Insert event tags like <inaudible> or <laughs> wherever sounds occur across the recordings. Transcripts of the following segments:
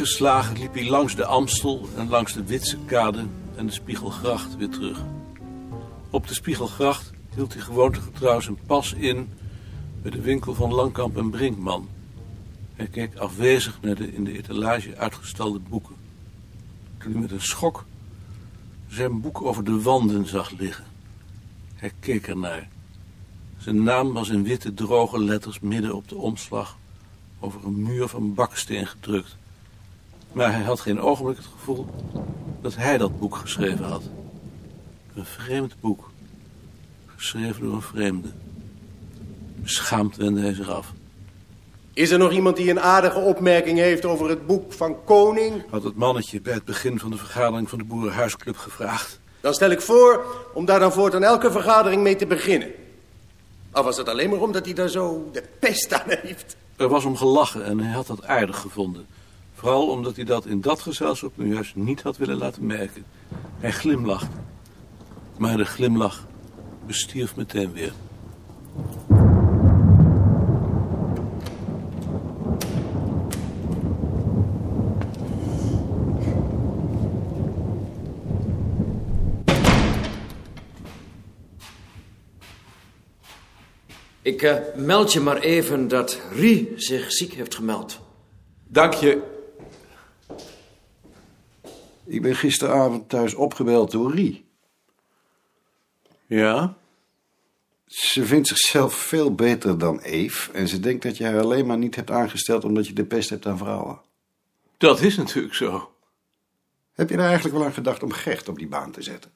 Terneergeslagen liep hij langs de Amstel en langs de Witse kade en de Spiegelgracht weer terug. Op de Spiegelgracht hield hij gewoontegetrouw zijn pas in bij de winkel van Langkamp en Brinkman. Hij keek afwezig naar de in de etalage uitgestelde boeken. Toen hij met een schok zijn boek over de wanden zag liggen. Hij keek ernaar. Zijn naam was in witte droge letters midden op de omslag over een muur van baksteen gedrukt. Maar hij had geen ogenblik het gevoel dat hij dat boek geschreven had. Een vreemd boek. Geschreven door een vreemde. Beschaamd wendde hij zich af. Is er nog iemand die een aardige opmerking heeft over het boek van Koning? Had het mannetje bij het begin van de vergadering van de Boerenhuisclub gevraagd. Dan stel ik voor om daar dan voortaan elke vergadering mee te beginnen. Al was het alleen maar omdat hij daar zo de pest aan heeft. Er was om gelachen en hij had dat aardig gevonden. Vooral omdat hij dat in dat gezelschap nu juist niet had willen laten merken. Hij glimlachte. Maar de glimlach bestierf meteen weer. Ik eh, meld je maar even dat Rie zich ziek heeft gemeld. Dank je. Ik ben gisteravond thuis opgebeld door Rie. Ja? Ze vindt zichzelf veel beter dan Eve en ze denkt dat je haar alleen maar niet hebt aangesteld omdat je de pest hebt aan vrouwen. Dat is natuurlijk zo. Heb je er eigenlijk wel aan gedacht om Gert op die baan te zetten?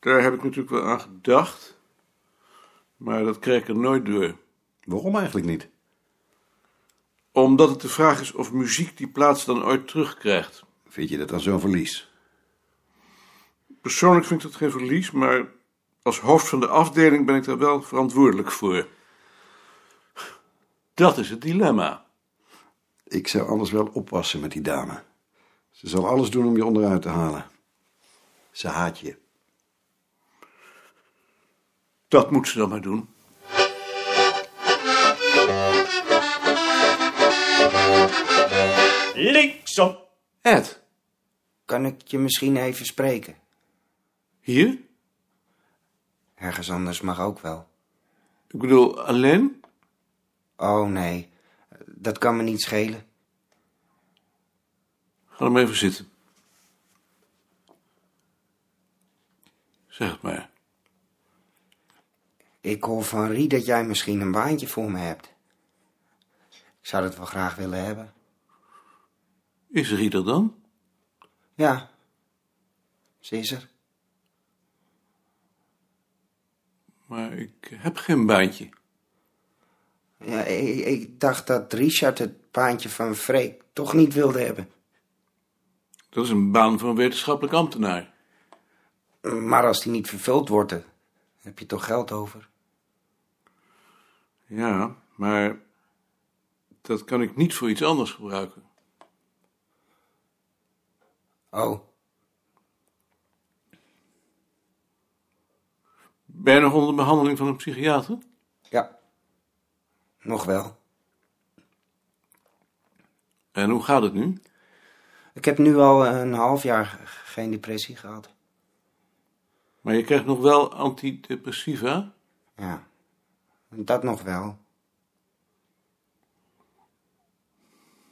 Daar heb ik natuurlijk wel aan gedacht. Maar dat kreeg ik er nooit door. Waarom eigenlijk niet? Omdat het de vraag is of muziek die plaats dan ooit terugkrijgt. Vind je dat dan zo'n verlies? Persoonlijk vind ik dat geen verlies, maar als hoofd van de afdeling ben ik daar wel verantwoordelijk voor. Dat is het dilemma. Ik zou anders wel oppassen met die dame. Ze zal alles doen om je onderuit te halen. Ze haat je. Dat moet ze dan maar doen. Linksom. Ed, Kan ik je misschien even spreken? hier? Ergens anders mag ook wel. Ik bedoel, alleen? Oh nee, dat kan me niet schelen. Ga er maar even zitten. Zeg het maar. Ik hoor van Rie dat jij misschien een baantje voor me hebt. Ik zou dat wel graag willen hebben. Is er ieder dan? Ja, ze is er. Maar ik heb geen baantje. Ja, ik, ik dacht dat Richard het baantje van Freek toch niet wilde hebben. Dat is een baan voor een wetenschappelijk ambtenaar. Maar als die niet vervuld wordt, dan heb je toch geld over? Ja, maar dat kan ik niet voor iets anders gebruiken. Oh, Ben je nog onder behandeling van een psychiater? ja. Nog wel. En hoe gaat het nu? Ik heb nu al een half jaar geen depressie gehad. Maar je krijgt nog wel antidepressiva? Ja, dat nog wel.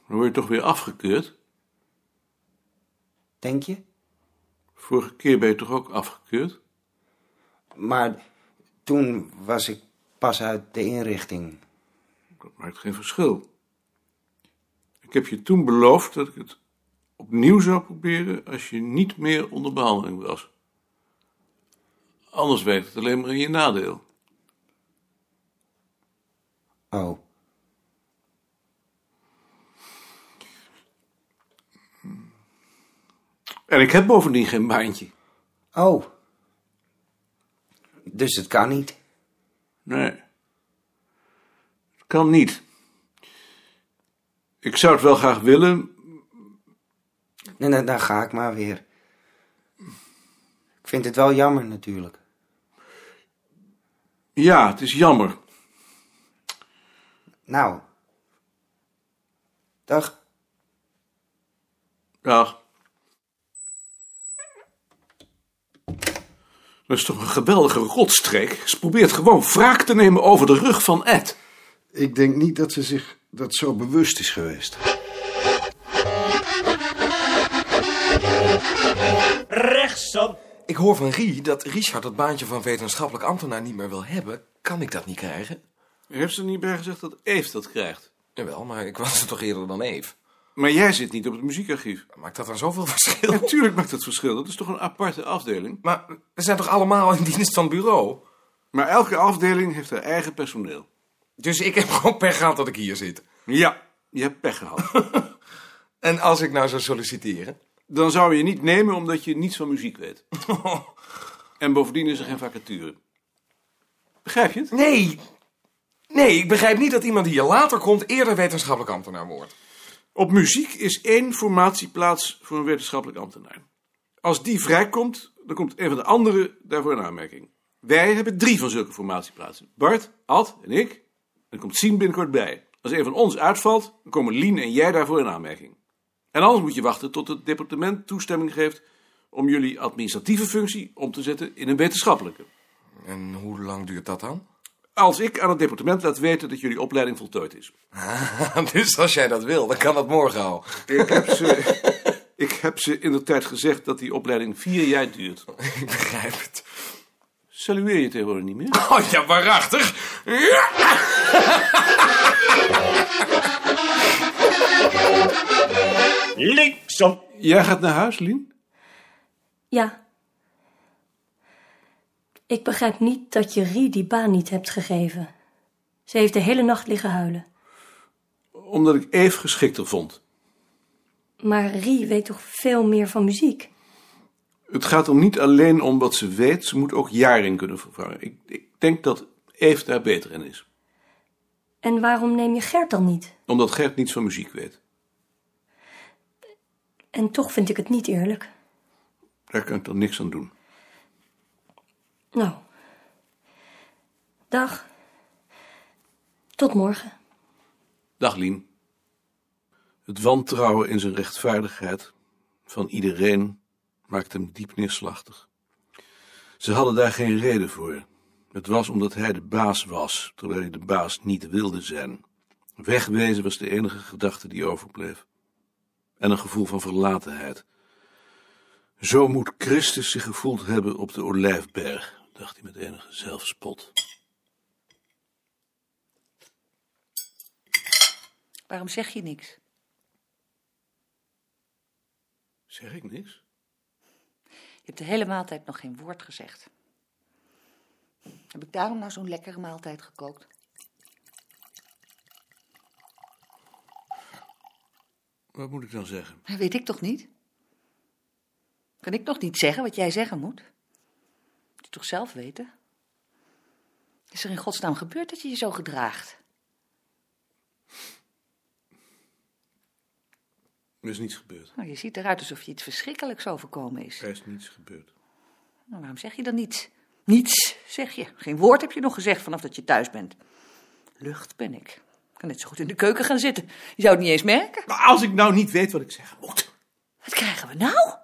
Dan word je toch weer afgekeurd? Denk je? Vorige keer ben je toch ook afgekeurd? Maar toen was ik pas uit de inrichting. Dat maakt geen verschil. Ik heb je toen beloofd dat ik het opnieuw zou proberen als je niet meer onder behandeling was. Anders werkt het alleen maar in je nadeel. Oh, En ik heb bovendien geen baantje. oh. Dus het kan niet. Nee. Het kan niet. Ik zou het wel graag willen, En dan, dan ga ik maar weer. Ik vind het wel jammer natuurlijk. Ja, het is jammer. Nou. Dag. Dag. Dat is toch een geweldige rotstreek. Ze probeert gewoon wraak te nemen over de rug van Ed. Ik denk niet dat ze zich dat zo bewust is geweest. Rechtsom. Ik hoor van Rie dat Richard het baantje van wetenschappelijk ambtenaar niet meer wil hebben. Kan ik dat niet krijgen? Heeft ze niet bij gezegd dat Eve dat krijgt? Jawel, maar ik was er toch eerder dan Eve. Maar jij zit niet op het muziekarchief. Maakt dat dan zoveel <laughs> verschil? Natuurlijk maakt het verschil. Dat is toch een aparte afdeling? Maar we zijn toch allemaal in dienst van het bureau? Maar elke afdeling heeft haar eigen personeel. Dus ik heb <laughs> gewoon pech gehad dat ik hier zit. Ja, je hebt pech gehad. <laughs> En als ik nou zou solliciteren? Dan zou je je niet nemen omdat je niets van muziek weet. En bovendien is er geen vacature. Begrijp je het? Nee. Nee, ik begrijp niet dat iemand die hier later komt eerder wetenschappelijk ambtenaar wordt. Op muziek is één formatieplaats voor een wetenschappelijk ambtenaar. Als die vrijkomt, dan komt een van de anderen daarvoor in aanmerking. Wij hebben drie van zulke formatieplaatsen. Bart, Ad en ik. En er komt Sien binnenkort bij. Als een van ons uitvalt, dan komen Lien en jij daarvoor in aanmerking. En anders moet je wachten tot het departement toestemming geeft om jullie administratieve functie om te zetten in een wetenschappelijke. En hoe lang duurt dat dan? Als ik aan het departement laat weten dat jullie opleiding voltooid is. <laughs> dus als jij dat wil, dan kan dat morgen al. Ik heb ze, <laughs> ik heb ze in de tijd gezegd dat die opleiding vier jaar duurt. Ik begrijp het. Salueer je tegenwoordig niet meer? Oh ja, waarachtig. Ja. Linksom. Jij gaat naar huis, Lien? Ja. Ik begrijp niet dat je Rie die baan niet hebt gegeven. Ze heeft de hele nacht liggen huilen. Omdat ik Eve geschikter vond. Maar Rie weet toch veel meer van muziek? Het gaat er niet alleen om wat ze weet, ze moet ook Jaring kunnen vervangen. Ik, ik denk dat Eve daar beter in is. En waarom neem je Gert dan niet? Omdat Gert niets van muziek weet. En toch vind ik het niet eerlijk. Daar kan ik dan niks aan doen. Nou. Dag. Tot morgen. Dag Lien. Het wantrouwen in zijn rechtvaardigheid van iedereen maakt hem diep neerslachtig. Ze hadden daar geen reden voor. Het was omdat hij de baas was, terwijl hij de baas niet wilde zijn. Wegwezen was de enige gedachte die overbleef. En een gevoel van verlatenheid. Zo moet Christus zich gevoeld hebben op de Olijfberg, dacht hij met enige zelfspot. Waarom zeg je niks? Zeg ik niks? Je hebt de hele maaltijd nog geen woord gezegd. Heb ik daarom nou zo'n lekkere maaltijd gekookt? Wat moet ik dan zeggen? Dat weet ik toch niet? Kan ik nog niet zeggen wat jij zeggen moet? Je toch zelf weten? Is er in godsnaam gebeurd dat je je zo gedraagt? Er is niets gebeurd. Nou, je ziet eruit alsof je iets verschrikkelijks overkomen is. Er is niets gebeurd. Nou, waarom zeg je dan niets? Niets, zeg je. Geen woord heb je nog gezegd vanaf dat je thuis bent. Lucht ben ik. Ik kan net zo goed in de keuken gaan zitten. Je zou het niet eens merken. Maar als ik nou niet weet wat ik zeggen moet. Wat krijgen we nou?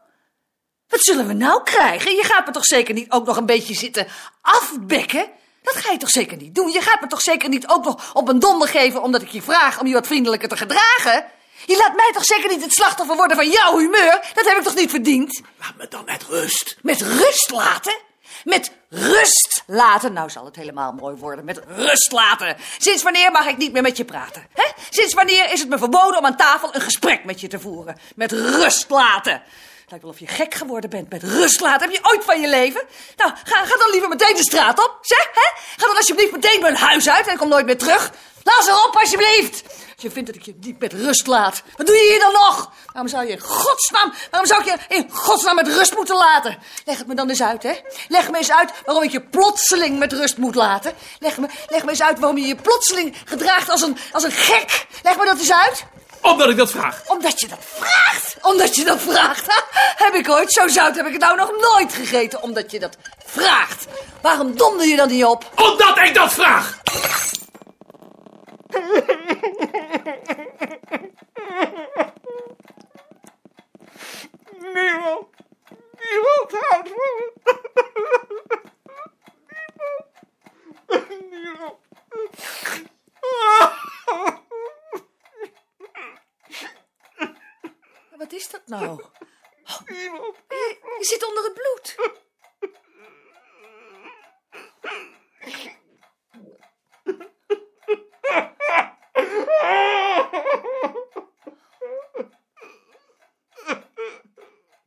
Wat zullen we nou krijgen? Je gaat me toch zeker niet ook nog een beetje zitten afbekken? Dat ga je toch zeker niet doen? Je gaat me toch zeker niet ook nog op een donder geven omdat ik je vraag om je wat vriendelijker te gedragen? Je laat mij toch zeker niet het slachtoffer worden van jouw humeur? Dat heb ik toch niet verdiend? Laat me dan met rust. Met rust laten? Met rust laten? Nou zal het helemaal mooi worden. Met rust laten. Sinds wanneer mag ik niet meer met je praten? Hè? Sinds wanneer is het me verboden om aan tafel een gesprek met je te voeren? Met rust laten. Lijkt wel of je gek geworden bent met rust laten. Heb je ooit van je leven? Nou, ga, ga dan liever meteen de straat op. Zeg, hè? Ga dan alsjeblieft meteen mijn huis uit en kom nooit meer terug. Laat ze op, alsjeblieft. Als je vindt dat ik je niet met rust laat, wat doe je hier dan nog? Waarom zou je in godsnaam, waarom zou ik je in godsnaam met rust moeten laten? Leg het me dan eens uit, hè? Leg me eens uit waarom ik je plotseling met rust moet laten. Leg me, leg me eens uit waarom je je plotseling gedraagt als een, als een gek. Leg me dat eens uit. Omdat ik dat vraag. Omdat je dat vraagt. Omdat je dat vraagt. Heb ik ooit zo zout heb ik het nou nog nooit gegeten. Omdat je dat vraagt. Waarom donder je dan niet op? Omdat ik dat vraag. Niemand. Niemand houdt van me. Niemand. Niemand. Wat is dat nou? <laughs> Je, je zit onder het bloed.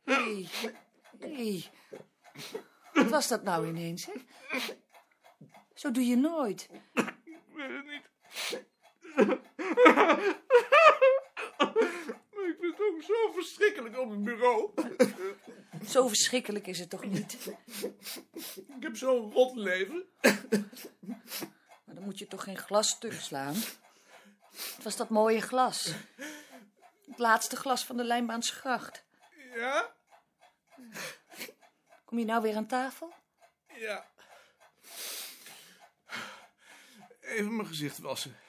Hé, hé. Wat was dat nou ineens, hè? Zo doe je nooit. Maar ik vind het ook zo verschrikkelijk op het bureau. Zo verschrikkelijk is het toch niet? Ik heb zo'n rot leven. Maar dan moet je toch geen glas stuk slaan? Het was dat mooie glas. Het laatste glas van de Lijnbaanse gracht. Ja? Kom je nou weer aan tafel? Ja. Even mijn gezicht wassen.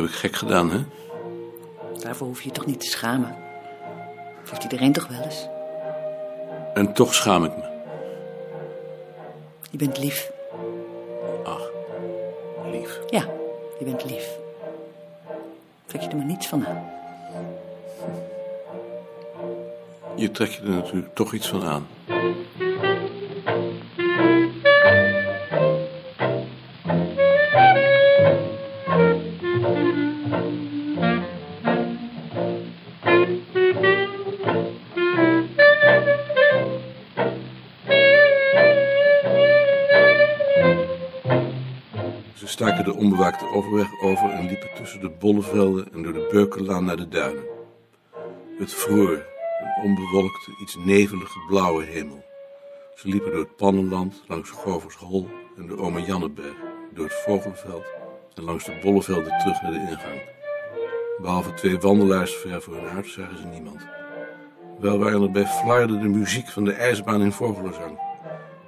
Heb ik gek gedaan, hè? Daarvoor hoef je je toch niet te schamen. Dat heeft iedereen toch wel eens? En toch schaam ik me. Je bent lief. Ach, lief. Ja, je bent lief. Trek je er maar niets van aan. Je trekt je er natuurlijk toch iets van aan. Staken de onbewaakte overweg over en liepen tussen de bollevelden en door de Beukenlaan naar de duinen. Het vroor, een onbewolkte, iets nevelige blauwe hemel. Ze liepen door het Pannenland, langs Govershol en de Ome Janneberg, door het Vogelveld en langs de bollevelden terug naar de ingang. Behalve twee wandelaars ver voor hun huis zagen ze niemand. Wel waren er bij flarden de muziek van de ijsbaan in Vogelenzang.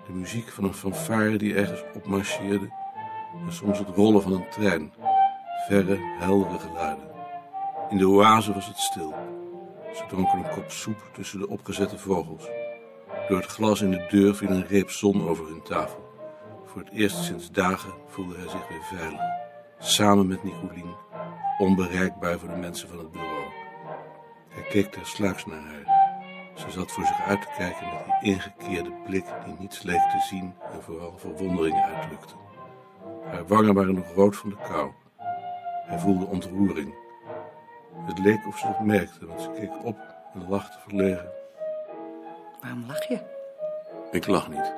De muziek van een fanfare die ergens opmarcheerde en soms het rollen van een trein. Verre, heldere geluiden. In de oase was het stil. Ze dronken een kop soep tussen de opgezette vogels. Door het glas in de deur viel een reep zon over hun tafel. Voor het eerst sinds dagen voelde hij zich weer veilig. Samen met Nicolien, onbereikbaar voor de mensen van het bureau. Hij keek tersluiks naar haar. Ze zat voor zich uit te kijken met die ingekeerde blik die niets leek te zien en vooral verwondering uitdrukte. Haar wangen waren nog rood van de kou. Hij voelde ontroering. Het leek of ze het merkte, want ze keek op en lachte verlegen. Waarom lach je? Ik lach niet.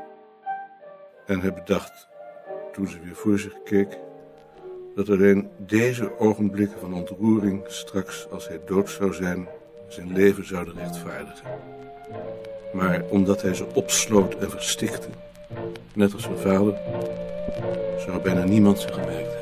En hij bedacht, toen ze weer voor zich keek, dat alleen deze ogenblikken van ontroering straks, als hij dood zou zijn, zijn leven zouden rechtvaardigen. Maar omdat hij ze opsloot en verstikte, net als zijn vader, zou bijna niemand ze gemerkt